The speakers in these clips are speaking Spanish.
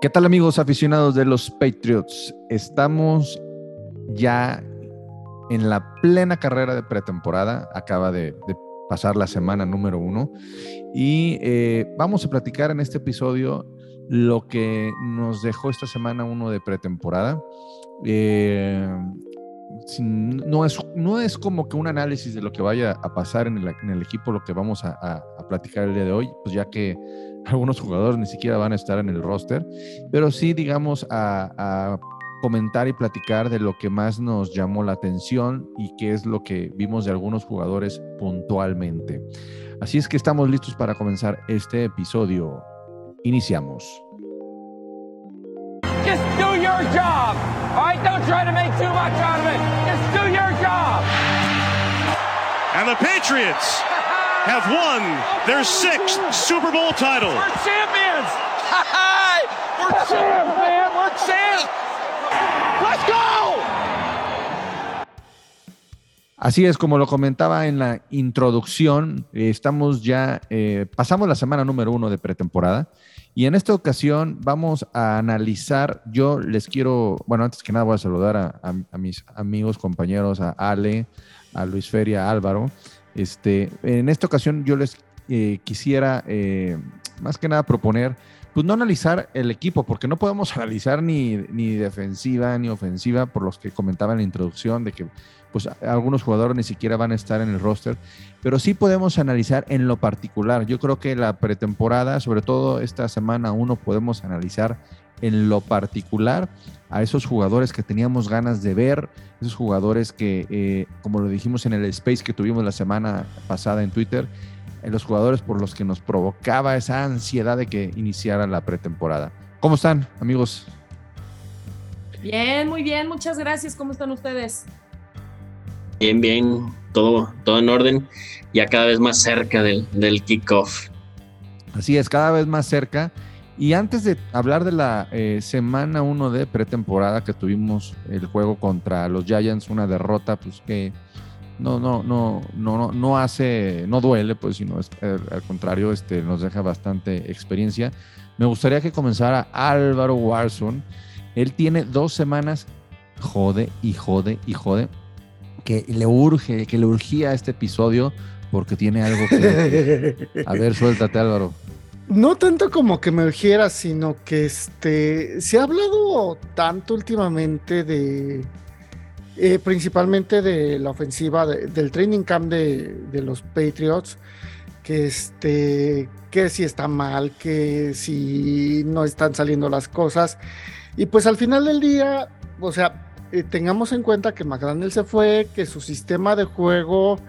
¿Qué tal amigos aficionados de los Patriots? Estamos ya en la plena carrera de pretemporada, acaba de, pasar la semana número uno y eh, vamos a platicar en este episodio lo que nos dejó esta semana uno de pretemporada. Eh, no, es, no es como que un análisis de lo que vaya a pasar en el, equipo, lo que vamos a, a platicar el día de hoy, pues ya que algunos jugadores ni siquiera van a estar en el roster, pero sí, digamos, a, comentar y platicar de lo que más nos llamó la atención y qué es lo que vimos de algunos jugadores puntualmente. Así es que estamos listos para comenzar este episodio. Iniciamos. Just do your job. All right, don't try to make too much out of it. Just do your job. And the Patriots have won their sixth Super Bowl title. We're champions! We're champs, man! We're champs! Let's go! Así es, como lo comentaba en la introducción, eh, estamos ya, eh, pasamos la semana número uno de pretemporada y en esta ocasión vamos a analizar, yo les quiero, bueno, antes que nada voy a saludar a, a mis amigos, compañeros, a Ale, a Luis Feria, a Álvaro, este, en esta ocasión yo les eh, quisiera eh, más que nada proponer, pues no analizar el equipo, porque no podemos analizar ni, ni defensiva ni ofensiva, por los que comentaba en la introducción, de que pues algunos jugadores ni siquiera van a estar en el roster, pero sí podemos analizar en lo particular. Yo creo que la pretemporada, sobre todo esta semana uno, podemos analizar en lo particular a esos jugadores que teníamos ganas de ver, esos jugadores que, eh, como lo dijimos en el space que tuvimos la semana pasada en Twitter, en los jugadores por los que nos provocaba esa ansiedad de que iniciara la pretemporada. ¿Cómo están, amigos? Bien, muy bien, muchas gracias. ¿Cómo están ustedes? Bien, bien, todo, todo en orden, ya cada vez más cerca del, del kickoff. Así es, cada vez más cerca. Y antes de hablar de la eh, semana 1 de pretemporada que tuvimos el juego contra los Giants, una derrota pues que no, no, no, no, no, hace, no duele, pues, sino es, eh, al contrario, este, nos deja bastante experiencia. Me gustaría que comenzara Álvaro Warson. Él tiene dos semanas, jode y jode y jode, que le urge, que le urgía este episodio porque tiene algo que... A ver, suéltate Álvaro. No tanto como que me urgiera, sino que este se ha hablado tanto últimamente de eh, principalmente de la ofensiva del training camp de, los Patriots, que este que si está mal, que si no están saliendo las cosas. Y pues al final del día, o sea, eh, tengamos en cuenta que McDaniel se fue, que su sistema de juego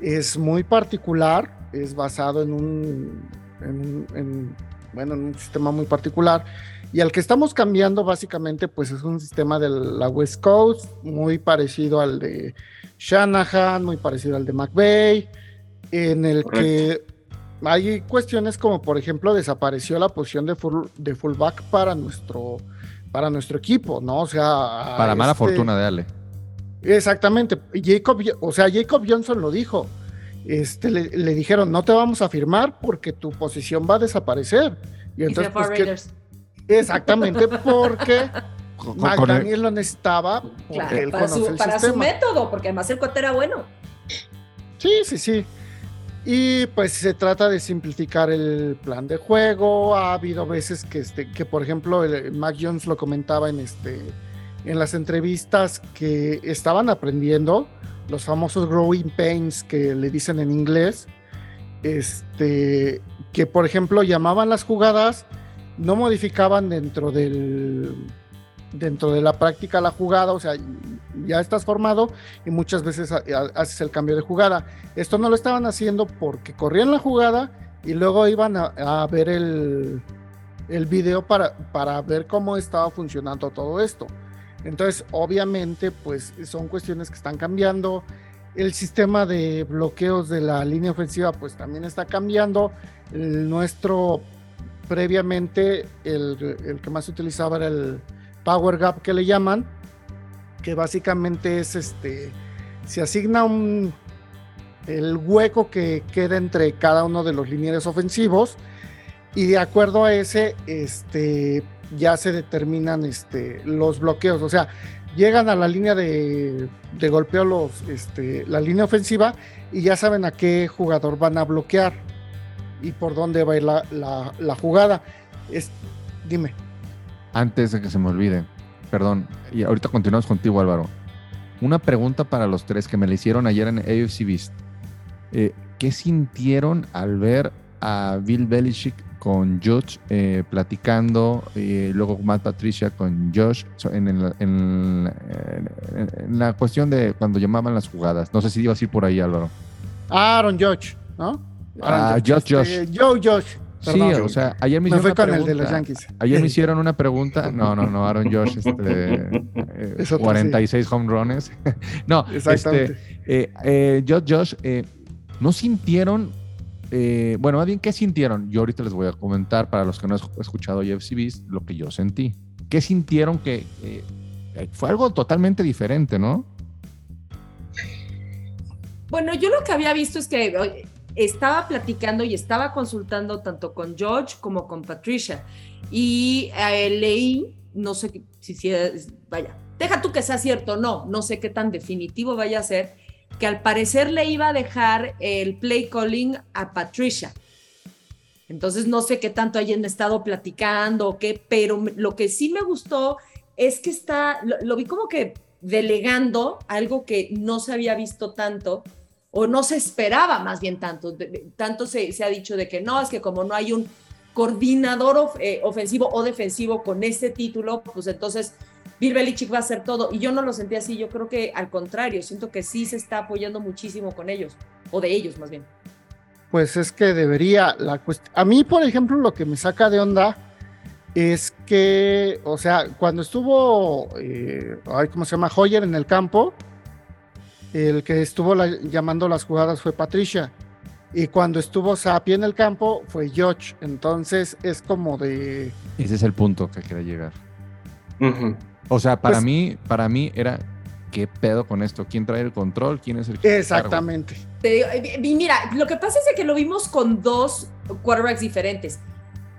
es muy particular, es basado en un en, bueno, en un sistema muy particular. Y al que estamos cambiando básicamente pues es un sistema de la West Coast, muy parecido al de Shanahan, muy parecido al de McVeigh, en el que hay cuestiones como por ejemplo desapareció la posición de, full, de fullback para nuestro, para nuestro equipo, ¿no? O sea... Para mala este fortuna de Ale. Exactamente. Jacob, o sea, Jacob Johnson lo dijo este, le, dijeron, no te vamos a firmar porque tu posición va a desaparecer. Y entonces, pues, exactamente, porque McDaniel lo necesitaba para, su, método, porque además el cuate era bueno. Sí, sí, sí. Y pues se trata de simplificar el plan de juego. Ha habido veces que, este, que por ejemplo, el, Mac Jones lo comentaba en, este, en las entrevistas que estaban aprendiendo los famosos growing pains que le dicen en inglés, este, que por ejemplo llamaban las jugadas, no modificaban dentro del dentro de la práctica la jugada, o sea, ya estás formado y muchas veces haces el cambio de jugada. Esto no lo estaban haciendo porque corrían la jugada y luego iban a, ver el, el video para, para ver cómo estaba funcionando todo esto. Entonces, obviamente, pues son cuestiones que están cambiando. El sistema de bloqueos de la línea ofensiva, pues también está cambiando. El nuestro, previamente, el, que más se utilizaba era el Power Gap que le llaman, que básicamente es este, se asigna un, el hueco que queda entre cada uno de los linieros ofensivos y de acuerdo a ese, este, ya se determinan este, los bloqueos. O sea, llegan a la línea de, de golpeo, los, este, la línea ofensiva, y ya saben a qué jugador van a bloquear y por dónde va a ir la, la, jugada. Es, dime. Antes de que se me olvide, perdón, y ahorita continuamos contigo, Álvaro. Una pregunta para los tres que me le hicieron ayer en AFC Beast. Eh, ¿Qué sintieron al ver a Bill Belichick con Josh eh, platicando, eh, luego Matt Patricia con Josh en, el- en- en- en la cuestión de cuando llamaban las jugadas? No sé si iba así por ahí, Álvaro. Aaron Josh, ¿no? Ah, Aaron Josh, este, Joe Josh. Sí, o sea, ayer me me hicieron una con el de pregunta. los Yankees. Ayer me hicieron una pregunta. No, no, no, Aaron Josh, este, eh, Es otro, 46 home runs. no, Exactamente. este, eh, eh, Josh, Josh, eh, ¿no sintieron? Eh, bueno, más ¿qué sintieron? Yo ahorita les voy a comentar para los que no han escuchado UFC Beast lo que yo sentí. ¿Qué sintieron que eh, eh, fue algo totalmente diferente, no? Bueno, yo lo que había visto es que estaba platicando y estaba consultando tanto con George como con Patricia. Y leí, no sé si, si es- vaya, deja tú que sea cierto o no, no sé qué tan definitivo vaya a ser, que al parecer le iba a dejar el play calling a Patricia. Entonces no sé qué tanto hayan estado platicando o qué, pero lo que sí me gustó es que está, lo, vi como que delegando algo que no se había visto tanto o no se esperaba más bien tanto. Tanto se, ha dicho de que no, es que como no hay un coordinador eh, ofensivo o defensivo con este título, pues entonces Bill Belichick va a hacer todo. Y yo no lo sentí así, yo creo que al contrario, siento que sí se está apoyando muchísimo con ellos, o de ellos más bien. Pues es que debería, la a mí, por ejemplo, lo que me saca de onda es que, o sea, cuando estuvo, eh, ay, ¿cómo se llama? Hoyer en el campo, el que estuvo la- llamando las jugadas fue Patricia. Y cuando estuvo Sapi en el campo fue George. Entonces es como de... Ese es el punto que quería llegar. Ujú. O sea, para Pues- mí, para mí era ¿qué pedo con esto? ¿Quién trae el control? ¿Quién es el que? Exactamente. Te digo, eh, y mira, lo que pasa es que lo vimos con dos quarterbacks diferentes.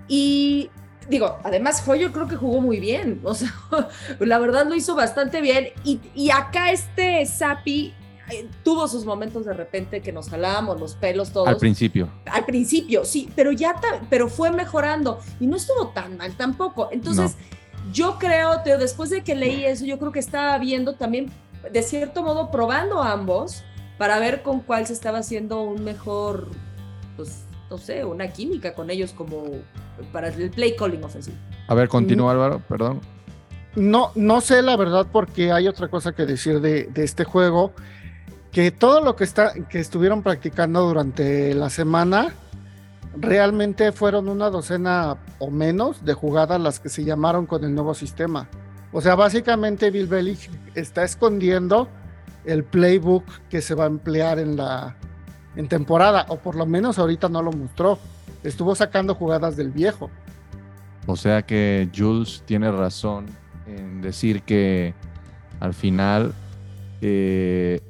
Y digo, además Hoyer creo que jugó muy bien. O sea, la verdad lo hizo bastante bien. Y, y acá este Sapi eh, tuvo sus momentos de repente que nos jalábamos los pelos todos. Al principio. Al principio, sí, pero ya pero fue mejorando y no estuvo tan mal tampoco. Entonces, yo creo, Teo, después de que leí eso, yo creo que estaba viendo también, de cierto modo, probando ambos para ver con cuál se estaba haciendo un mejor, pues, no sé, una química con ellos como para el play calling ofensivo. A ver, continúa Álvaro, perdón. No, no sé la verdad porque hay otra cosa que decir de, de este juego, que todo lo que, está, que estuvieron practicando durante la semana, realmente fueron una docena o menos de jugadas las que se llamaron con el nuevo sistema. O sea, básicamente Bill está escondiendo el playbook que se va a emplear en la en temporada, o por lo menos ahorita no lo mostró. Estuvo sacando jugadas del viejo. O sea que Jules tiene razón en decir que al final eh,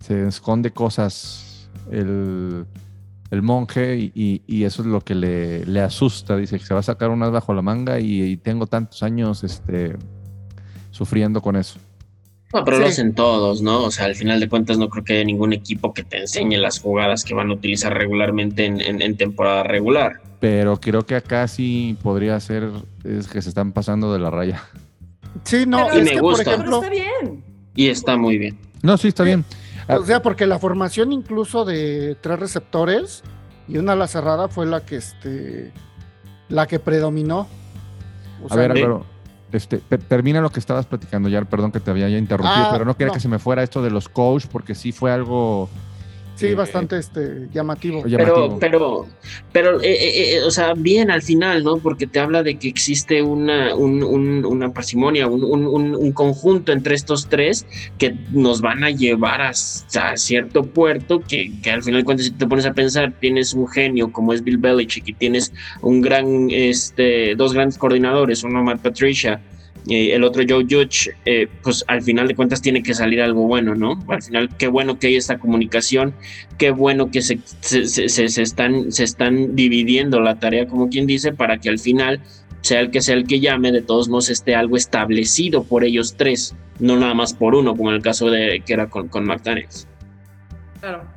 se esconde cosas el, el monje y, y- y eso es lo que le, le asusta. Dice que se va a sacar unas bajo la manga y, y tengo tantos años este, sufriendo con eso. No, pero lo hacen todos, ¿no? O sea, al final de cuentas no creo que haya ningún equipo que te enseñe las jugadas que van a utilizar regularmente en, en- en temporada regular. Pero creo que acá sí podría ser es que se están pasando de la raya. Sí, no, Pero Y es me que, gusta. por ejemplo, Pero está bien. Y está muy bien. No, sí, está bien. O sea, porque la formación incluso de tres receptores y una ala cerrada fue la que este la que predominó. O A sea, ver. Álvaro, este, te- termina lo que estabas platicando ya, perdón que te había ya interrumpido, Ah, pero no quería no. que se me fuera esto de los coach porque sí fue algo sí, eh, bastante este llamativo. llamativo. Pero, pero, pero, eh, eh, o sea, bien al final, ¿no? Porque te habla de que existe una, un- un- una parsimonia, un, un- un- un conjunto entre estos tres que nos van a llevar hasta cierto puerto que, que al final, cuando si te pones a pensar, tienes un genio como es Bill Belichick y tienes un gran, este, dos grandes coordinadores, uno Matt Patricia, eh, el otro Joe Judge, eh, pues al final de cuentas tiene que salir algo bueno, ¿no? Al final, qué bueno que hay esta comunicación, qué bueno que se, se, están, se están dividiendo la tarea, como quien dice, para que al final sea el que sea el que llame, de todos modos esté algo establecido por ellos tres, no nada más por uno, como en el caso de que era con, con McDaniels. Claro.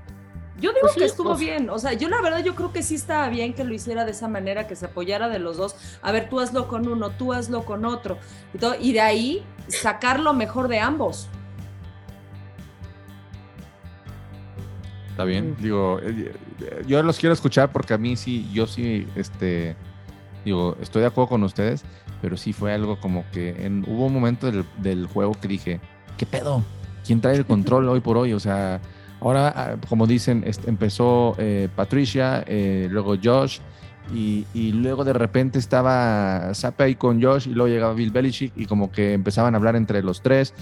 Yo digo Pues sí, que estuvo pues- bien, o sea, yo la verdad yo creo que sí estaba bien que lo hiciera de esa manera, que se apoyara de los dos. A ver, tú hazlo con uno, tú hazlo con otro. Y, todo, y de ahí sacar lo mejor de ambos. Está bien. Mm. Digo, eh, yo los quiero escuchar porque a mí sí, yo sí, este, digo, estoy de acuerdo con ustedes, pero sí fue algo como que en, hubo un momento del, del juego que dije, ¿qué pedo? ¿Quién trae el control hoy por hoy? O sea, ahora, ah, como dicen, empezó eh, Patricia, eh, luego Josh, y, y luego de repente estaba Sape ahí con Josh, y luego llegaba Bill Belichick, y como que empezaban a hablar entre los tres.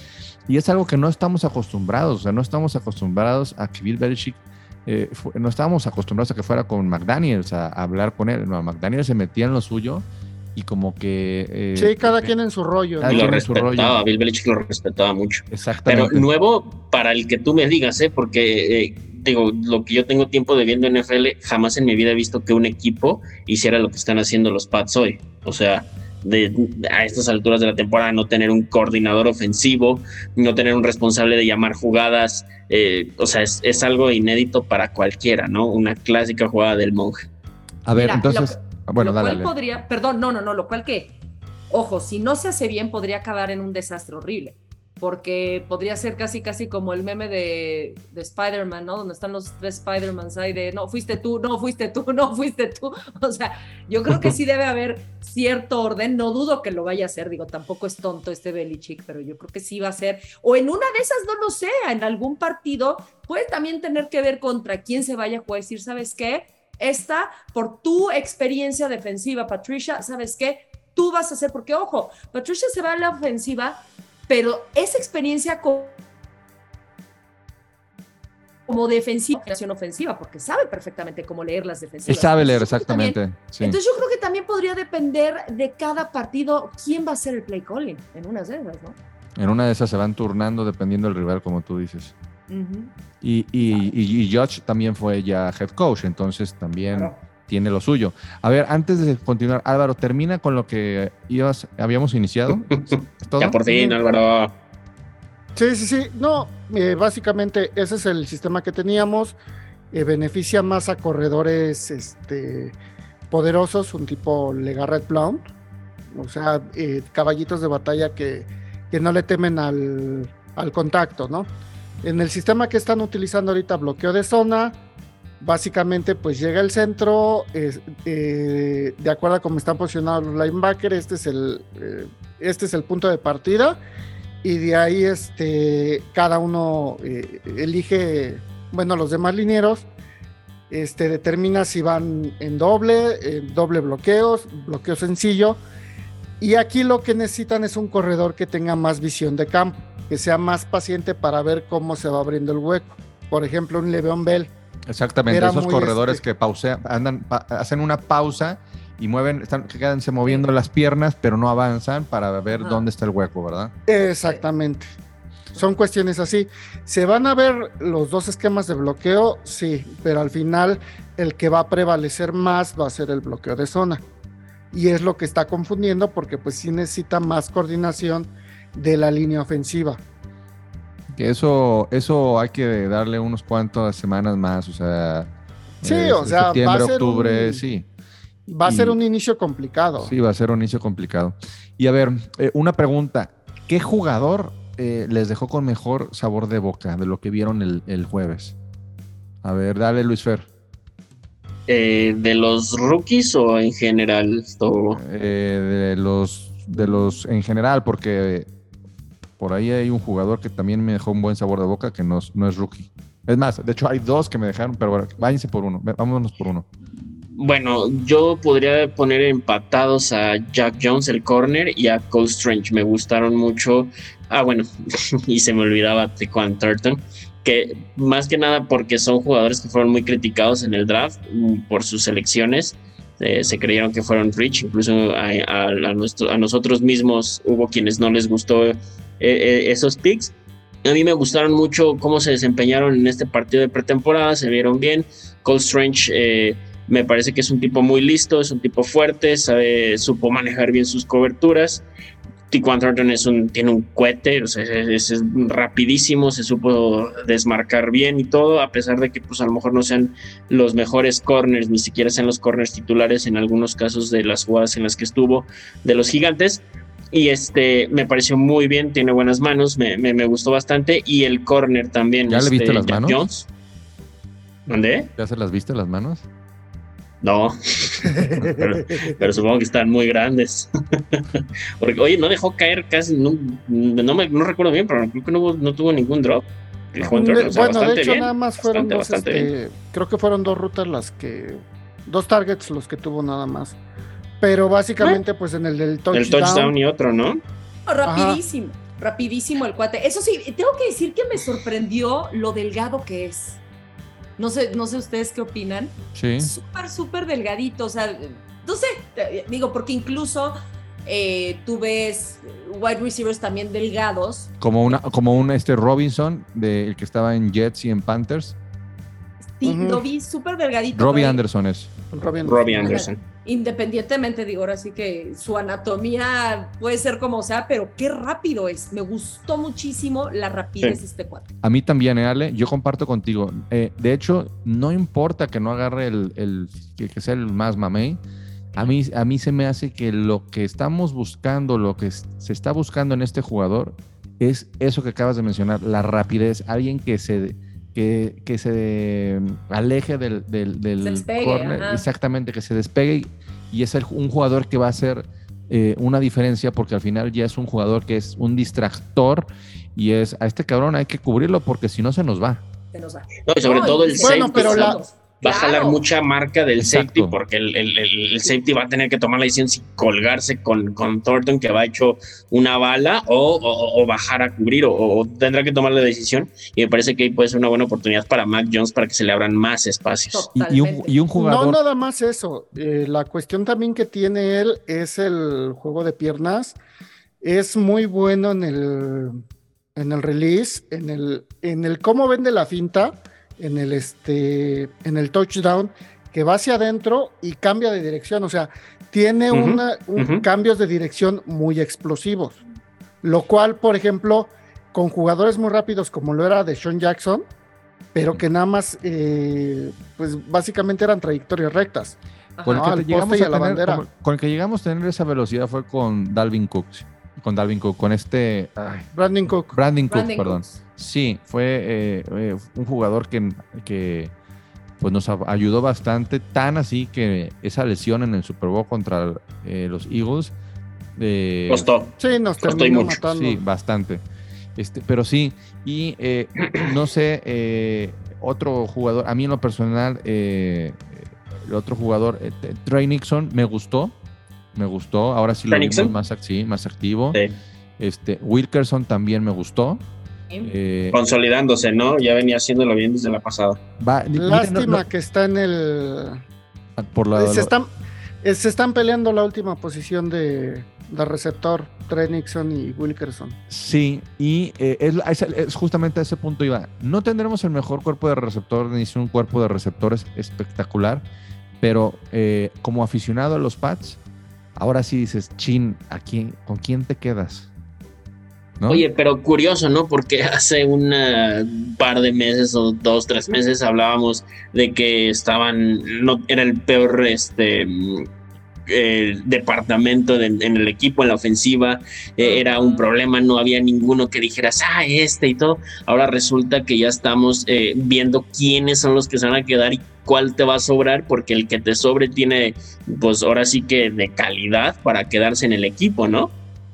Y es algo que no estamos acostumbrados, o sea, no estamos acostumbrados a que Bill Belichick, eh, no estábamos acostumbrados a que fuera con McDaniels a, a hablar con él. No, McDaniels se metía en lo suyo y como que... eh, Sí, cada quien en su rollo. Cada Y lo en su rollo. respetaba, Bill Belichick lo respetaba mucho. Pero Exactamente. nuevo para el que tú me digas, ¿eh? porque eh, digo, lo que yo tengo tiempo de viendo NFL, jamás en mi vida he visto que un equipo hiciera lo que están haciendo los Pats hoy. O sea, de, a estas alturas de la temporada, no tener un coordinador ofensivo, no tener un responsable de llamar jugadas, eh, o sea, es, es algo inédito para cualquiera, ¿no? Una clásica jugada del monje. a ver, Mira, entonces... bueno, lo dale, cual dale. podría, perdón, no, no, no, lo cual que, ojo, si no se hace bien podría acabar en un desastre horrible, porque podría ser casi, casi como el meme de, de Spider-Man, ¿no? Donde están los tres Spider-Mans ahí de, no, fuiste tú, no, fuiste tú, no, fuiste tú. O sea, yo creo que sí debe haber cierto orden, no dudo que lo vaya a hacer, digo, tampoco es tonto este Belichick, pero yo creo que sí va a ser, o en una de esas, no lo sé, en algún partido puede también tener que ver contra quién se vaya a jugar, decir, ¿sabes qué? Esta, por tu experiencia defensiva, Patricia, ¿sabes qué? Tú vas a hacer, porque ojo, Patricia se va a la ofensiva, pero esa experiencia co- como defensiva, creación ofensiva, porque sabe perfectamente cómo leer las defensivas. sabe leer también- exactamente. sí. Entonces yo creo que también podría depender de cada partido quién va a ser el play calling en unas de esas, ¿no? En una de esas se van turnando dependiendo del rival, como tú dices. Y, y, y, y Judge también fue ya head coach, entonces también Claro. tiene lo suyo. A ver, antes de continuar, Álvaro, termina con lo que ibas, habíamos iniciado. Ya por fin. Álvaro. Sí, sí, sí. No, eh, básicamente ese es el sistema que teníamos. Eh, beneficia más a corredores este, poderosos, un tipo Legarrette Blount. O sea, eh, caballitos de batalla que, que no le temen al, al contacto, ¿no? En el sistema que están utilizando ahorita, bloqueo de zona, básicamente pues llega el centro, eh, de acuerdo a cómo están posicionados los linebackers, este es el, eh, este es el punto de partida y de ahí este, cada uno eh, elige, bueno, los demás linieros, este, determina si van en doble, doble bloqueos, bloqueo sencillo. Y aquí lo que necesitan es un corredor que tenga más visión de campo, que sea más paciente para ver cómo se va abriendo el hueco. Por ejemplo, un Le'Veon Bell. Exactamente, esos corredores este- que pausean, andan, pa- hacen una pausa y mueven, están, quedanse moviendo las piernas, pero no avanzan para ver Ajá. dónde está el hueco, ¿verdad? Exactamente. Son cuestiones así. ¿Se van a ver los dos esquemas de bloqueo? Sí, pero al final el que va a prevalecer más va a ser el bloqueo de zona. Y es lo que está confundiendo porque pues sí necesita más coordinación de la línea ofensiva. Que eso, eso hay que darle unos cuantas semanas más, o sea. Sí, eh, o sea, va a septiembre, ser octubre, un- sí. Va a ser un inicio complicado. Sí, va a ser un inicio complicado. Y a ver, eh, una pregunta. ¿Qué jugador eh, les dejó con mejor sabor de boca de lo que vieron el, el jueves? A ver, dale Luis Fer. Eh, ¿De los rookies o en general? Todo? Eh, de los de los en general, porque por ahí hay un jugador que también me dejó un buen sabor de boca que no, no es rookie. Es más, de hecho hay dos que me dejaron, pero bueno, váyanse por uno, vámonos por uno. Bueno, yo podría poner empatados a Jack Jones, el corner, y a Cole Strange. Me gustaron mucho. Ah, bueno, y se me olvidaba Tequan Turton, que más que nada porque son jugadores que fueron muy criticados en el draft mm, por sus selecciones. Eh, se creyeron que fueron rich, incluso a nosotros mismos hubo quienes no les gustó eh, eh, esos picks. A mí me gustaron mucho cómo se desempeñaron en este partido de pretemporada, se vieron bien. Cole Strange eh, Me parece que es un tipo muy listo, es un tipo fuerte, sabe, supo manejar bien sus coberturas. Tiquan Thornton es un, tiene un cohete, o sea, es, es, rapidísimo, se supo desmarcar bien y todo, a pesar de que pues a lo mejor no sean los mejores corners, ni siquiera sean los corners titulares en algunos casos de las jugadas en las que estuvo de los gigantes. Y este me pareció muy bien, tiene buenas manos, me, me, me gustó bastante. Y el corner también. ¿Ya este, le viste las manos? Jones. ¿Dónde? ¿Ya se las viste las manos? No, pero, pero, supongo que están muy grandes. Porque, oye, no dejó caer casi, no, no, me, no recuerdo bien, pero creo que no, no tuvo ningún drop. No, o sea, bueno, de hecho, bien, nada más fueron bastante, dos, bastante este, creo que fueron dos rutas las que, dos targets los que tuvo nada más. Pero básicamente, ¿Eh? pues en el del touchdown. El touchdown y otro, ¿no? Rapidísimo, Ajá. rapidísimo el cuate. Eso sí, tengo que decir que me sorprendió lo delgado que es. No sé, no sé ustedes qué opinan. Sí. Súper, súper delgadito. O sea, no sé, digo, porque incluso eh, tú ves wide receivers también delgados. Como una, como un este Robinson, de, el que estaba en Jets y en Panthers. Sí, uh -huh. lo vi súper delgadito. Robbie Anderson es. Robbie Anderson. Robbie Anderson. Independientemente, digo, ahora sí que su anatomía puede ser como sea, pero qué rápido es. Me gustó muchísimo la rapidez Sí. de este cuate. A mí también, ¿eh, Ale, yo comparto contigo. Eh, de hecho, no importa que no agarre el, el que, que sea el más mamey. A mí, a mí se me hace que lo que estamos buscando, lo que se está buscando en este jugador, es eso que acabas de mencionar, la rapidez. Alguien que se, que, que se aleje del, del, del Se despegue, corner, ajá. exactamente, que se despegue y es el- un jugador que va a hacer eh, una diferencia porque al final ya es un jugador que es un distractor y es a este cabrón hay que cubrirlo porque si no se nos va. Se nos va. No, y sobre No, todo el Bueno, pero la- Claro. va a jalar mucha marca del Exacto. safety porque el, el- el- el safety va a tener que tomar la decisión si colgarse con, con Thornton que va hecho una bala o, o- o bajar a cubrir o, o tendrá que tomar la decisión y me parece que ahí puede ser una buena oportunidad para Mac Jones para que se le abran más espacios. Y, y un, y un jugador No nada más eso. eh, la cuestión también que tiene él es el juego de piernas. Es muy bueno en el, en el release, en el, en el cómo vende la finta, en el, este, en el touchdown, que va hacia adentro y cambia de dirección. O sea, tiene una, un- cambios de dirección muy explosivos. Lo cual, por ejemplo, con jugadores muy rápidos como lo era de Sean Jackson, pero que nada más, eh, pues básicamente eran trayectorias rectas. con el, que llegamos a tener- bandera. con- con el que llegamos a tener esa velocidad fue con Dalvin Cook. Con Dalvin Cook, con este ay, Brandon Cook. Brandon Cook, Brandon perdón. Cooks. Sí, fue eh, eh, un jugador que, que pues nos a- ayudó bastante, tan así que esa lesión en el Super Bowl contra eh, los Eagles eh, Costó. Sí, nos Costó y mucho, matando. Sí, bastante. Este, pero sí, y eh, no sé, eh, otro jugador, a mí en lo personal, eh, el otro jugador, eh, Trey Nixon, me gustó, me gustó, ahora sí lo ¿Trey vimos más, sí, más activo. Sí. Este, Wilkerson también me gustó. eh, Consolidándose, ¿no? Ya venía haciéndolo bien desde la pasada. va- Lástima no- no- que está en el. por la, se, están, eh, se están peleando la última posición de, de receptor, Trey Nixon y Wilkerson. Sí, y eh, es, es- es justamente a ese punto iba. No tendremos el mejor cuerpo de receptor, ni un cuerpo de receptores espectacular, pero eh, como aficionado a los Pats, ahora sí dices, chin, ¿a quién, ¿con quién te quedas? ¿No? Oye, pero curioso, ¿no? Porque hace un par de meses o dos, tres meses hablábamos de que estaban, no, era el peor este el departamento de- en el equipo, en la ofensiva, eh, era un problema, no había ninguno que dijeras, ah, este y todo. Ahora resulta que ya estamos eh, viendo quiénes son los que se van a quedar y cuál te va a sobrar, porque el que te sobre tiene, pues ahora sí que de calidad para quedarse en el equipo, ¿no?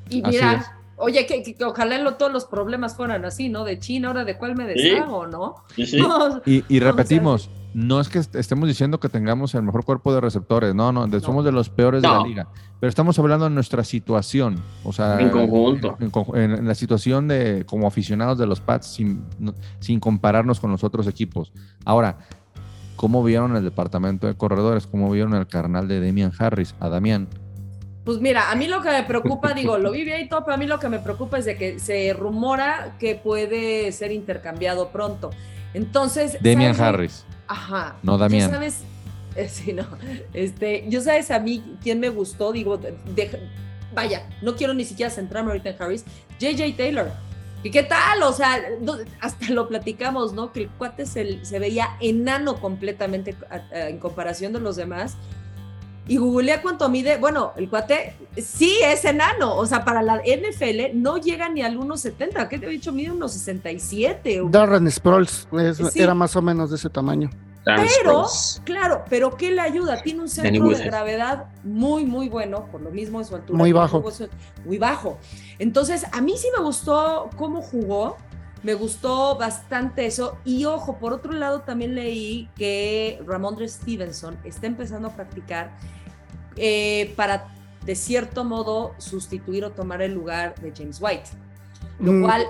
Y mira, oye, que, que- que ojalá lo- todos los problemas fueran así, ¿no? De China, ahora de cuál me deshago, ¿no? Y, repetimos, no es que est- estemos diciendo que tengamos el mejor cuerpo de receptores, no, no, de- somos de los peores de la liga, pero estamos hablando de nuestra situación, o sea, En conjunto. en, conju- en- en la situación de como aficionados de los Pats sin, sin compararnos con los otros equipos. Ahora, ¿cómo vieron el departamento de corredores? ¿Cómo vieron el carnal de Damian Harris, a Damián? Pues mira, a mí lo que me preocupa, digo, lo vi bien y todo, pero a mí lo que me preocupa es de que se rumora que puede ser intercambiado pronto. Entonces. Damian ¿sabes? Harris. Ajá. No ¿Tú Damián. sabes Eh, Sí, no. Este, yo sabes a mí quién me gustó, digo, de- vaya, no quiero ni siquiera centrarme ahorita en Harris, JJ Taylor. ¿Y qué tal? O sea, hasta lo platicamos, ¿no? Que el cuate se, se veía enano completamente en comparación de los demás. Y googleé cuánto mide. Bueno, el cuate sí es enano. O sea, para la NFL no llega ni al 1,70. ¿Qué te he dicho? Mide unos 67. o- Darren Sproles es- Sí. era más o menos de ese tamaño. Pero, claro, pero ¿qué le ayuda? Tiene un centro de gravedad muy, muy bueno, por lo mismo de su altura. Muy bajo. Muy bajo. Entonces, a mí sí me gustó cómo jugó, me gustó bastante eso. Y ojo, por otro lado, también leí que Ramondre Stevenson está empezando a practicar eh, para, de cierto modo, sustituir o tomar el lugar de James White. Lo Mm, cual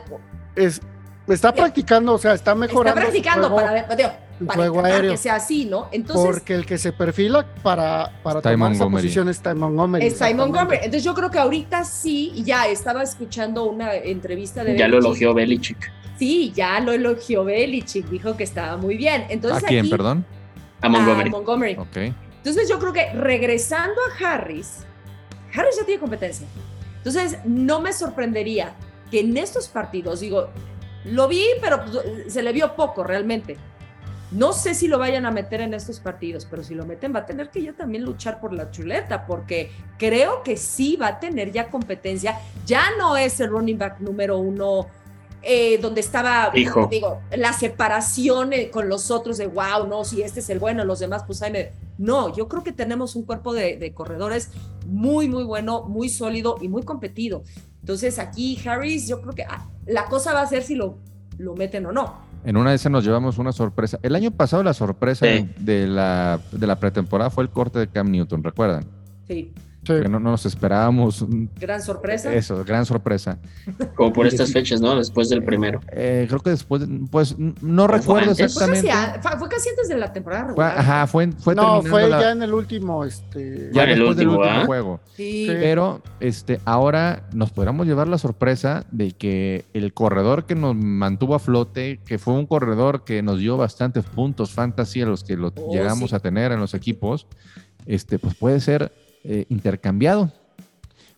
es, está practicando, o sea, está mejorando. está su practicando juego, para, ver- digo, su para juego aéreo. que sea así, ¿no? Entonces, porque el que se perfila para, para Ty tomar esa Montgomery. posición es Ty Montgomery. Es Simon exactamente. Gomer. Entonces yo creo que ahorita sí, y ya estaba escuchando una entrevista de Ya lo elogió Belichick. Sí, ya lo elogió Belichick, dijo que estaba muy bien. ¿A Entonces quién, aquí- perdón? A Montgomery. A Montgomery. Ok. Entonces yo creo que regresando a Harris, Harris ya tiene competencia. Entonces no me sorprendería que en estos partidos, digo, lo vi, pero pues, se le vio poco realmente. No sé si lo vayan a meter en estos partidos, pero si lo meten va a tener que ya también luchar por la chuleta, porque creo que sí va a tener ya competencia. Ya no es el running back número uno eh, donde estaba, Hijo. digo, la separación eh, con los otros de, wow, no, si este es el bueno, los demás, pues ahí me... No, yo creo que tenemos un cuerpo de, de corredores muy, muy bueno, muy sólido y muy competido. Entonces aquí Harris, yo creo que ah, la cosa va a ser si lo, lo meten o no. En una de esas nos llevamos una sorpresa. El año pasado la sorpresa Sí. de, la, de la pretemporada fue el corte de Cam Newton, ¿recuerdan? Sí, Sí. Que no, no nos esperábamos gran sorpresa. eso, gran sorpresa. Como por estas fechas, ¿no? Después del primero. Eh, creo que después, pues no fue recuerdo antes? Fue casi, exactamente. a- fue, casi antes de la temporada Fue- regular. ajá, fue, fue no, terminando fue la- ya en el último, este. ya Fue en el después del último, último ¿ah? juego. Sí. Sí. Pero este, ahora nos podríamos llevar la sorpresa de que el corredor que nos mantuvo a flote, que fue un corredor que nos dio bastantes puntos fantasy a los que lo Oh, llegamos sí. a tener en los equipos, este, pues puede ser eh, intercambiado.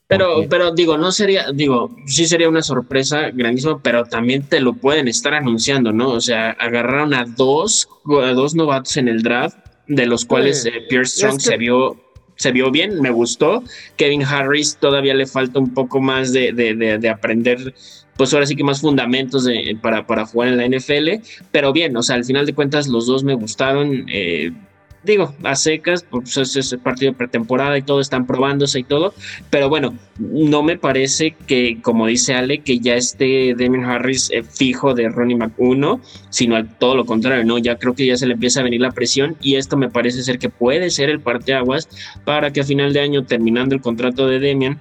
Pero, Porque- pero digo, no sería, digo, sí sería una sorpresa grandísima, pero también te lo pueden estar anunciando, ¿no? O sea, agarraron a dos, a dos novatos en el draft, de los cuales eh, Pierce Strong Es que- se vio, se vio bien, me gustó. Kevin Harris todavía le falta un poco más de, de, de- de aprender, pues ahora sí que más fundamentos de- para, para jugar en la NFL, pero bien, o sea, al final de cuentas los dos me gustaron. eh, Digo, a secas, pues es, es partido de pretemporada y todo, están probándose y todo, pero bueno, no me parece que, como dice Ale, que ya esté Damien Harris eh, fijo de Ronnie Mac 1, sino al todo lo contrario, ¿no? Ya creo que ya se le empieza a venir la presión y esto me parece ser que puede ser el parteaguas para que a final de año, terminando el contrato de Demian,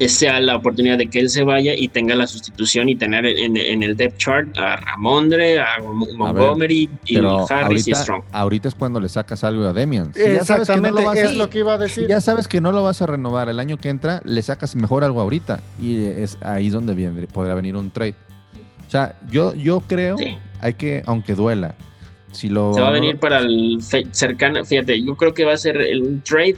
sea la oportunidad de que él se vaya y tenga la sustitución y tener en, en el depth chart a Ramondre, a Montgomery y Pero Harris y ahorita, Strong. ahorita es cuando le sacas algo a Demian. Si ya sabes que no lo vas a- es lo que iba a si decir. ya sabes que no lo vas a renovar el año que entra, le sacas mejor algo ahorita. Y es ahí donde viene, podrá venir un trade. O sea, yo, yo creo, Sí. hay que, aunque duela, si lo... Se va a venir para el fe- cercano, fíjate, yo creo que va a ser el- un trade,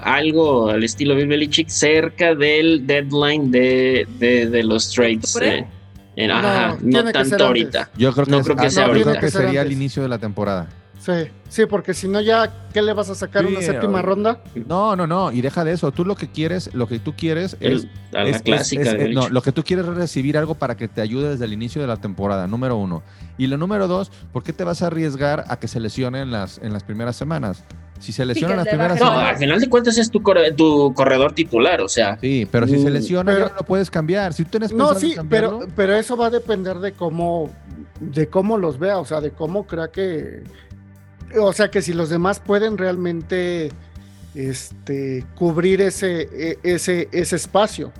algo al estilo Bill Belichick, cerca del deadline de, de, de los trades. Eh. En- No, ajá, no tanto ahorita. Yo creo que, No es- creo que ah, sea yo creo ahorita. que sería el inicio de la temporada. Sí, sí, porque si no ya, ¿qué le vas a sacar? Sí, ¿Una séptima o- ronda? No, no, no, y deja de eso. Tú lo que quieres, lo que tú quieres es... El- a la es- es- clásica es- de eh, no, lo que tú quieres es recibir algo para que te ayude desde el inicio de la temporada, número uno. Y lo número dos, ¿por qué te vas a arriesgar a que se lesione en las, en las primeras semanas? Si se lesiona en las primeras baje- No, semanas... al final de cuentas es tu, corre- tu corredor titular, o sea, Sí, pero si se Mm, lesiona pero- ya no lo puedes cambiar. Si tú tienes No, sí, pero, pero eso va a depender de cómo, de cómo los vea, o sea, de cómo crea que, o sea, que si los demás pueden realmente, este, cubrir ese, e- ese, ese espacio.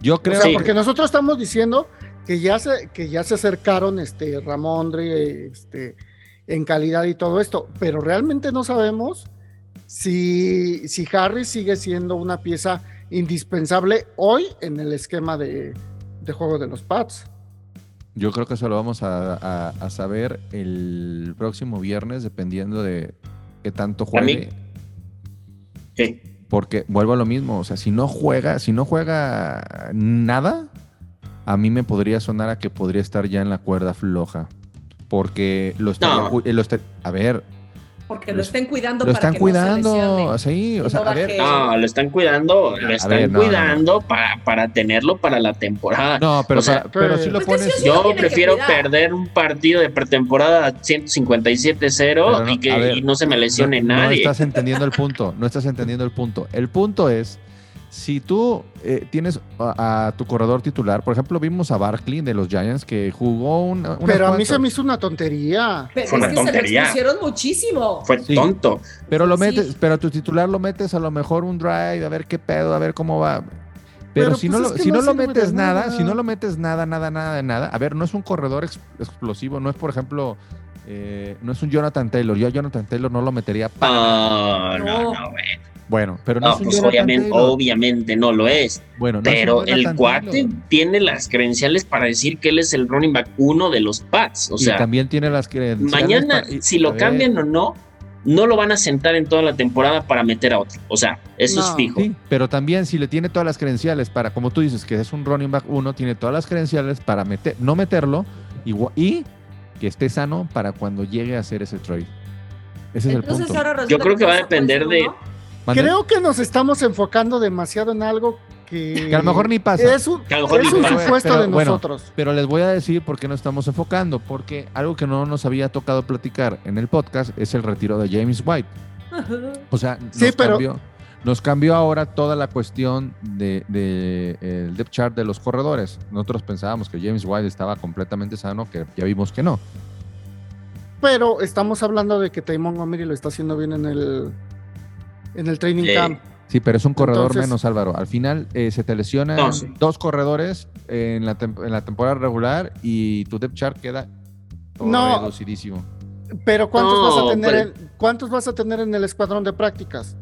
yo O creo sea, Sí. porque nosotros estamos diciendo que ya se, que ya se acercaron, este, Ramondre, este, en calidad y todo esto, pero realmente no sabemos si, si Harris sigue siendo una pieza indispensable hoy en el esquema de, de juego de los Pats. Yo creo que eso lo vamos a, a- a saber el próximo viernes, dependiendo de, que tanto A mí- juegue. Sí. Porque vuelvo a lo mismo, o sea, si no juega, si no juega nada, a mí me podría sonar a que podría estar ya en la cuerda floja. Porque lo estaría No. lo a ver, Porque lo estén cuidando lo para están que no se cuidando, sí, o sea, no a ver. No, lo están cuidando, lo A están ver, no, no, no. cuidando Para, para tenerlo para la temporada. no, pero, o sea, para- pero si lo Pues pones, sí Yo prefiero perder un partido de pretemporada 157-0 Pero no, y que ver, y no se me lesione no, no nadie. estás entendiendo el punto, no estás entendiendo el punto. El punto es, si tú eh, tienes a, a tu corredor titular, por ejemplo, vimos a Barkley de los Giants que jugó una, unas Pero a mí se me hizo una tontería. Pero Fue es una que se lo tontería. expusieron muchísimo. Fue Sí. tonto. Pero lo Sí. metes, pero a tu titular lo metes a lo mejor un drive, a ver qué pedo, a ver cómo va. Pero, Pero, si, pues, no lo, si no no lo metes nada, nada. si no lo metes nada, nada, nada, de nada. A ver, no es un corredor ex- explosivo, no es, por ejemplo, eh, no es un Jonathan Taylor. Yo a Jonathan Taylor no lo metería para. Ah, no, No. no. Bueno, pero no, No, es un pues obviamente, obviamente no lo es. Bueno, no Pero el cuate tiene las credenciales para decir que él es el running back uno de los Pats. O y sea, también tiene las credenciales mañana, para- y- si lo cambian o no, no lo van a sentar en toda la temporada para meter a otro. O sea, eso es fijo. Sí, pero también si le tiene todas las credenciales para, como tú dices, que es un running back uno, tiene todas las credenciales para meter, no meterlo y que esté sano para cuando llegue a hacer ese trade. Ese es el Entonces punto. Yo creo que va a puede depender de- Creo que nos estamos enfocando demasiado en algo que, Que a lo mejor ni pasa. Es un, Que a lo mejor es ni un pasa. supuesto Pero de bueno, nosotros. Pero les voy a decir por qué no estamos enfocando, porque algo que no nos había tocado platicar en el podcast es el retiro de James White. O sea, nos, Sí, pero- cambió, nos cambió ahora toda la cuestión de, de, eh, el depth chart de los corredores. Nosotros pensábamos que James White estaba completamente sano, que ya vimos que no. Pero estamos hablando de que Ty Montgomery lo está haciendo bien en el, en el training Sí. camp. Sí, pero es un corredor Entonces- menos, Álvaro. Al final eh, se te lesionan No, sí. dos corredores en la, en la temporada regular y tu depth chart queda No. reducidísimo. Pero ¿cuántos, No, vas a tener pero- ¿cuántos vas a tener en el escuadrón de prácticas?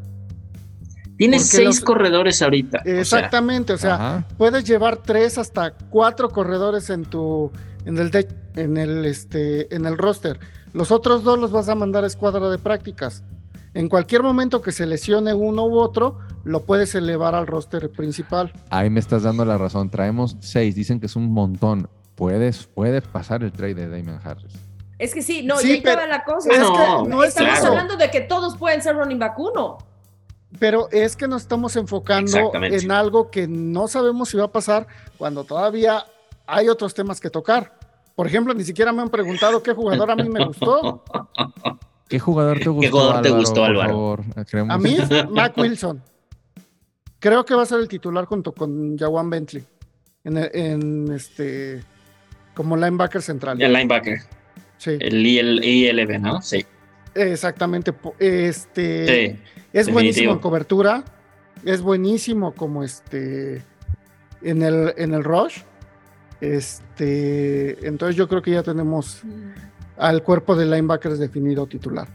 Tiene Porque seis los- corredores ahorita. o sea, Exactamente, o sea, puedes llevar tres hasta cuatro corredores en tu en el de- en el este en el roster. Los otros dos los vas a mandar a escuadra de prácticas. En cualquier momento que se lesione uno u otro, lo puedes elevar al roster principal. Ahí me estás dando la razón. Traemos seis. Dicen que es un montón. Puedes, puede pasar el trade de Damon Harris. Es que sí, no, Sí, y ahí pero- la cosa. Es No, que no es Estamos claro. hablando de que todos pueden ser running back uno. Pero es que nos estamos enfocando en algo que no sabemos si va a pasar cuando todavía hay otros temas que tocar. Por ejemplo, ni siquiera me han preguntado qué jugador a mí me gustó. ¿Qué jugador te gustó? jugador te Álvaro, gustó, por Álvaro? A mí, Mac Wilson. Creo que va a ser el titular junto con Jawan Bentley. En, este. Como linebacker central. El linebacker. Sí, El IL, ILB, ¿no? Sí. exactamente. Este. Sí. es buenísimo en cobertura. Es buenísimo como este. En el, en el rush. Este. Entonces yo creo que ya tenemos al cuerpo de linebackers definido titular.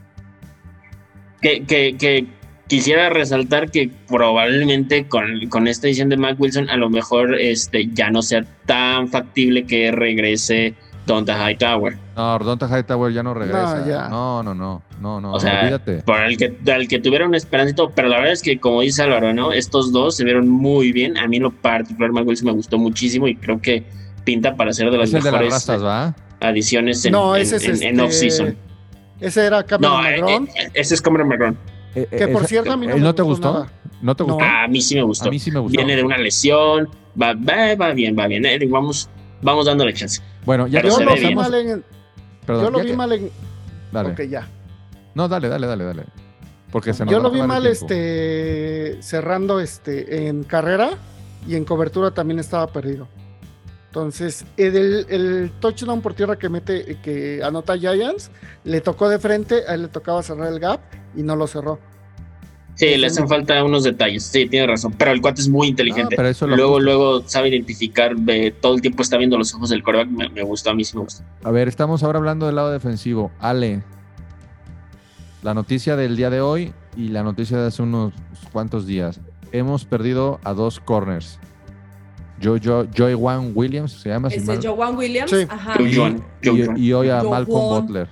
Que, que, que quisiera resaltar que probablemente con, con esta edición de Mac Wilson a lo mejor este, ya no sea tan factible que regrese Donta Hightower. No, Donta Hightower ya no regresa. ya. No, no, no, no, no, O sea, olvídate. Por el que, al que tuviera y todo, pero la verdad es que como dice Álvaro, ¿no? Estos dos se vieron muy bien. A mí en lo particular Mac Wilson me gustó muchísimo y creo que pinta para ser de las Es el de las mejores rastas, ¿va? Adiciones en, no, en- ese es en- este, en off-season. Ese era Cameron No, eh, eh, ese es Cameron McGrone. Eh, que eh, por esa- cierto a mí no, ¿él me no te gustó gustó? nada. ¿No te No. gustó? A mí sí me gustó. A mí sí me gustó. Viene de una lesión, va, va, va bien, va bien. eh, Vamos, vamos dándole chance. Bueno, ya Pero Yo se lo ve vi bien. mal en. Perdón, yo lo vi que- mal en. Dale. Ok, ya. No, dale, dale, dale, dale. Porque se nos Yo lo vi mal este cerrando este en carrera y en cobertura también estaba perdido. Entonces, el, el touchdown por tierra que mete, que anota Giants, le tocó de frente, a él le tocaba cerrar el gap y no lo cerró. Sí, le hacen falta unos detalles. Sí, tiene razón. Pero el cuate es muy Ah, inteligente. pero eso lo luego, luego sabe identificar, ve, todo el tiempo está viendo los ojos del coreback. Me, me gustó, a mí sí me gustó. A ver, estamos ahora hablando del lado defensivo. Ale, la noticia del día de hoy y la noticia de hace unos cuantos días. Hemos perdido a dos corners. Yo, Joy Wan Williams, se llama. si Es de mal- Joan Williams. Sí. Ajá. Joe y, Juan, Joe y- Juan. y hoy a Joe Malcolm Juan. Butler.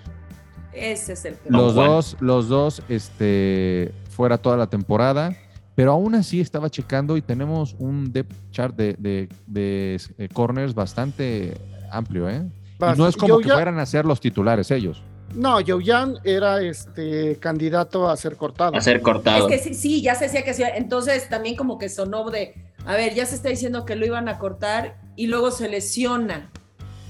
Ese es el tema. Los Juan. dos, los dos, este, fuera toda la temporada. Pero aún así estaba checando y tenemos un depth chart de, de- de, eh, corners bastante amplio, ¿eh? Y no es como que Joe fueran a ser los titulares ellos. No, Joe era este candidato a ser cortado. A ser cortado. Es que sí, sí, ya se decía que sí. Entonces también como que sonó de, a ver, ya se está diciendo que lo iban a cortar y luego se lesiona.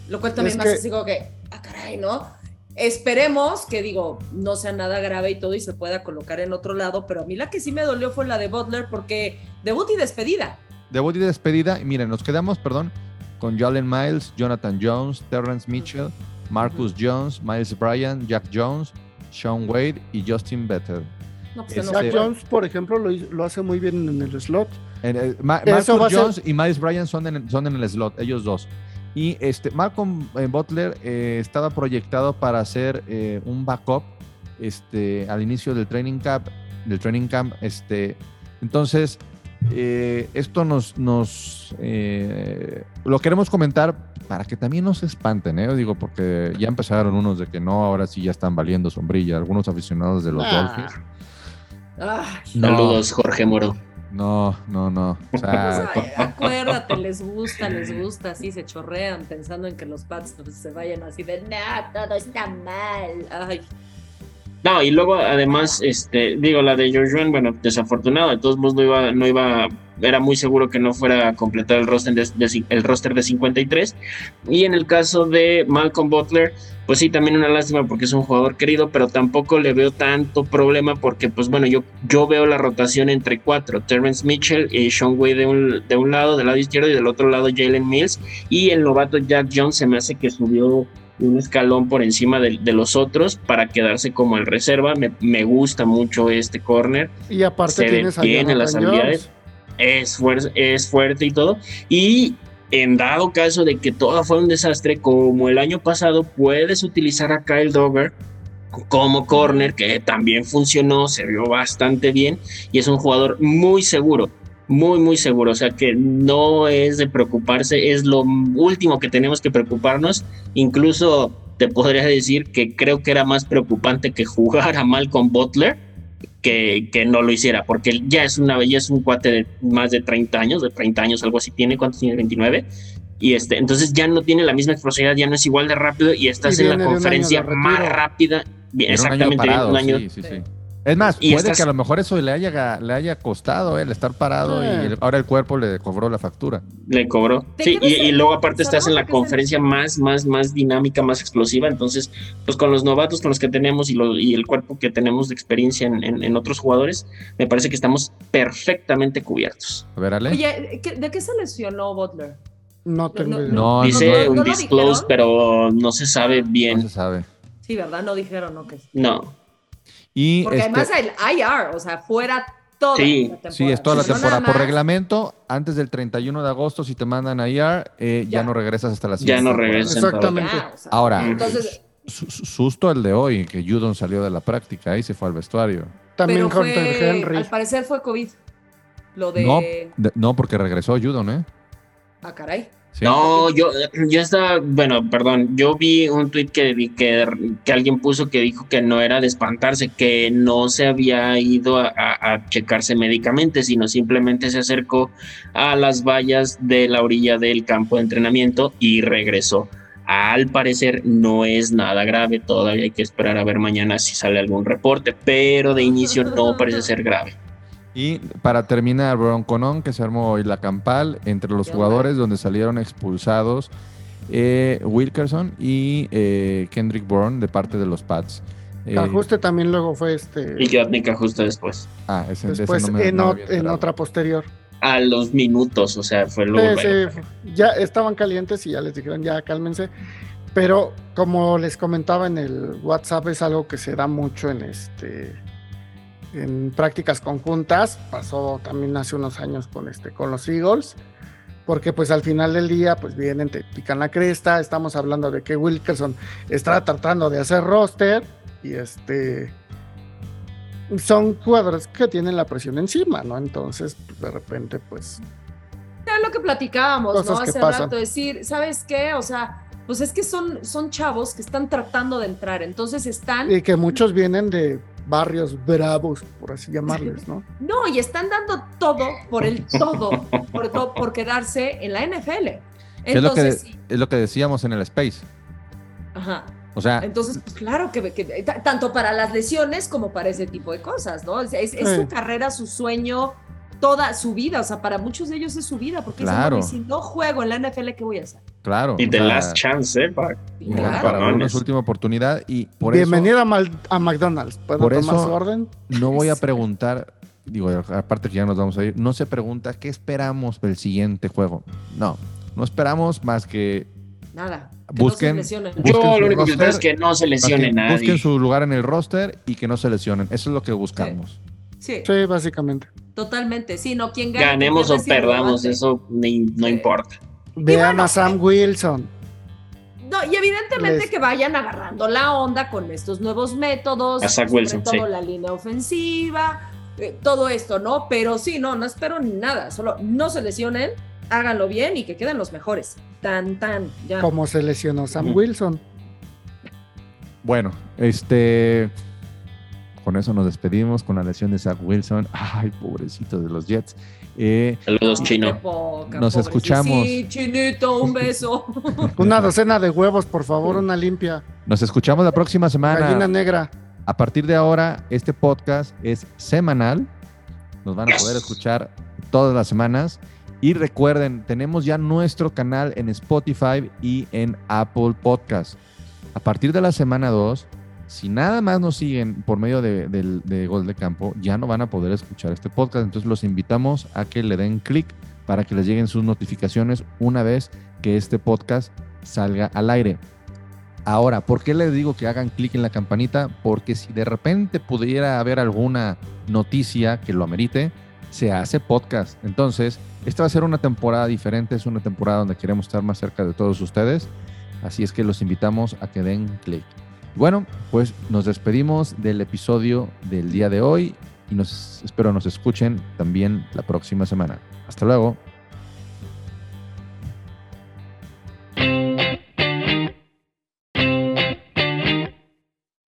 Lo cual también Es más que- así como que, ah, caray, ¿no? Esperemos que digo, no sea nada grave y todo y se pueda colocar en otro lado, pero a mí la que sí me dolió fue la de Butler porque debut y despedida. Debut y despedida. Y miren, nos quedamos, perdón, con Jalen Miles, Jonathan Jones, Terrence Mitchell, Marcus Jones, Miles Bryan, Jack Jones, Sean Wade y Justin Better. No, pues no Jack. Jones, por ejemplo, lo, lo hace muy bien en el slot. En el- Ma- va a ser- Jones y Miles Bryan son en, son en el slot, ellos dos. Y este Malcolm eh, Butler eh, estaba proyectado para hacer eh, un backup este, al inicio del training camp. Del training camp este, entonces, eh, esto nos, nos eh, lo queremos comentar para que también no se espanten, ¿eh? digo, porque ya empezaron unos de que no, ahora sí ya están valiendo sombrilla, algunos aficionados de los Ah. Dolphins. Ay, No, Saludos, Jorge Moro. No, no, no. O sea, pues, ay, acuérdate, les gusta, les gusta, así se chorrean pensando en que los Pats se vayan así de, no, todo está mal. Ay, No, y luego además, este, digo, la de Josh bueno, desafortunado, de todos modos no iba, no iba, era muy seguro que no fuera a completar el roster de, de- el roster de 53. Y en el caso de Malcolm Butler, pues sí, también una lástima porque es un jugador querido, pero tampoco le veo tanto problema porque, pues bueno, yo, yo veo la rotación entre cuatro, Terrence Mitchell y Sean Wade de un, de un lado, del lado izquierdo, y del otro lado Jalen Mills, y el novato Jack Jones se me hace que subió un escalón por encima de, de los otros para quedarse como el reserva. Me, me gusta mucho este corner. Y aparte Se tienes Jonathan las habilidades. Es, fuer- es fuerte y todo. Y en dado caso de que todo fue un desastre, como el año pasado, puedes utilizar a Kyle Dogger como corner, que también funcionó, se vio bastante bien y es un jugador muy seguro. Muy, muy seguro. O sea que no es de preocuparse, es lo último que tenemos que preocuparnos. Incluso te podría decir que creo que era más preocupante que jugar a Malcolm Butler que, que no lo hiciera, porque ya es una ya es un cuate de más de 30 años, de 30 años, algo así tiene, ¿cuántos tiene? 29. Y este, entonces ya no tiene la misma explosividad, ya no es igual de rápido y estás Y en la conferencia más rápida. Bien, Era un año exactamente, parado, un año. sí, sí, sí. Es más, Y puede estás- que a lo mejor eso le haya, le haya costado el estar parado y el- ahora el cuerpo le cobró la factura. Le cobró. ¿De Sí, y, luego aparte estás en la ¿sabes de qué se conferencia más, más, más dinámica, más explosiva. Entonces, pues con los novatos con los que tenemos y, lo- y el cuerpo que tenemos de experiencia en, en- en otros jugadores, me parece que estamos perfectamente cubiertos. A ver, Ale. Oye, ¿qué- ¿de qué se lesionó Butler? No tengo no. No, Dice no, no un lo disclose, pero no se sabe no bien. se sabe. Sí, ¿verdad? No dijeron, ¿no? Que... No. Y Porque este, además el IR, o sea, fuera toda Sí, la temporada. sí, es toda la no temporada. Por reglamento, antes del 31 de agosto, si te mandan a IR, eh, ya. Ya. no regresas hasta la Ya siguiente no temporada. regresan. Exactamente. Ya, o sea, Ahora, Entonces, susto el de hoy, que Judon salió de la práctica y se fue al vestuario. También fue, Henry. al parecer fue COVID. Lo de... No, de- no, porque regresó Judon, ¿eh? Ah, caray. No, yo, yo estaba, bueno, perdón, yo vi un tweet que, que, que alguien puso que dijo que no era de espantarse, que no se había ido a, a- a checarse médicamente, sino simplemente se acercó a las vallas de la orilla del campo de entrenamiento y regresó. Al parecer no es nada grave, todavía hay que esperar a ver mañana si sale algún reporte, pero de inicio no parece ser grave. Y para terminar, Bronconón, que se armó hoy la campal entre los jugadores donde salieron expulsados eh, Wilkerson y eh, Kendrick Bourne de parte de los Pats. Eh, Ajuste también luego fue este. Y Jotnik justo después. ah, ese, ese Después no me- en, no en otra posterior. A los minutos, o sea, fue luego. ya estaban calientes y ya les dijeron, ya cálmense. Pero como les comentaba en el WhatsApp, es algo que se da mucho en este en prácticas conjuntas. Pasó también hace unos años con este, con los Eagles. Porque pues al final del día, pues vienen, te pican la cresta. Estamos hablando de que Wilkerson está tratando de hacer roster. Y este son jugadores que tienen la presión encima, ¿no? Entonces, pues, de repente, pues Era lo que platicábamos, Cosas ¿no? que Hace pasan. rato, decir, ¿sabes qué? O sea, pues es que son, son chavos que están tratando de entrar, entonces están... Y que muchos vienen de barrios bravos, por así llamarles, ¿no? No, y están dando todo por el todo, por, todo, por quedarse en la NFL. es, lo que, es lo que decíamos en el Space. Ajá. O sea, entonces, pues claro que, tanto para las lesiones como para ese tipo de cosas, ¿no? Es, su carrera, su sueño, toda su vida. O sea, para muchos de ellos es su vida, porque si no juego en la NFL, ¿qué voy a hacer? Claro. Y the last chance, ¿eh? Para, para su última oportunidad. Y por Bienvenido a, McDonald's. ¿Puedo por eso orden? No voy a preguntar, digo, aparte que ya nos vamos a ir, no se pregunta qué esperamos del siguiente juego. No, no esperamos más que Nada. busquen, no se Yo lo único que espero es que no se lesione nadie. Busquen su lugar en el roster y que no se lesionen. Eso es lo que buscamos. Sí. Sí, básicamente. Totalmente. Sí, no, quien gane. Ganemos o perdamos, eso no importa. Vean a Sam Wilson. No, y evidentemente que vayan agarrando la onda con estos nuevos métodos, a Zach Wilson, todo la línea ofensiva, eh, todo esto, ¿no? Pero sí, no, no espero nada, solo no se lesionen, háganlo bien y que queden los mejores. Tan, tan, ya. Como se lesionó Sam Wilson. Bueno, este. Con eso nos despedimos con la lesión de Zach Wilson. Ay, pobrecito de los Jets. Eh, Saludos, chino. nos escuchamos. Sí, chinito, un beso. una docena de huevos, por favor, una limpia. Nos escuchamos la próxima semana. Gallina negra. A partir de ahora, este podcast es semanal. Nos van a poder escuchar todas las semanas. Y recuerden, tenemos ya nuestro canal en Spotify y en Apple Podcast. A partir de la semana 2, si nada más nos siguen por medio de, Gol de Campo, ya no van a poder escuchar este podcast. Entonces los invitamos a que le den clic para que les lleguen sus notificaciones una vez que este podcast salga al aire. Ahora, ¿por qué les digo que hagan clic en la campanita? Porque si de repente pudiera haber alguna noticia que lo amerite, se hace podcast. Entonces, esta va a ser una temporada diferente, es una temporada donde queremos estar más cerca de todos ustedes. Así es que los invitamos a que den clic. Bueno, pues nos despedimos del episodio del día de hoy y nos espero nos escuchen también la próxima semana. Hasta luego.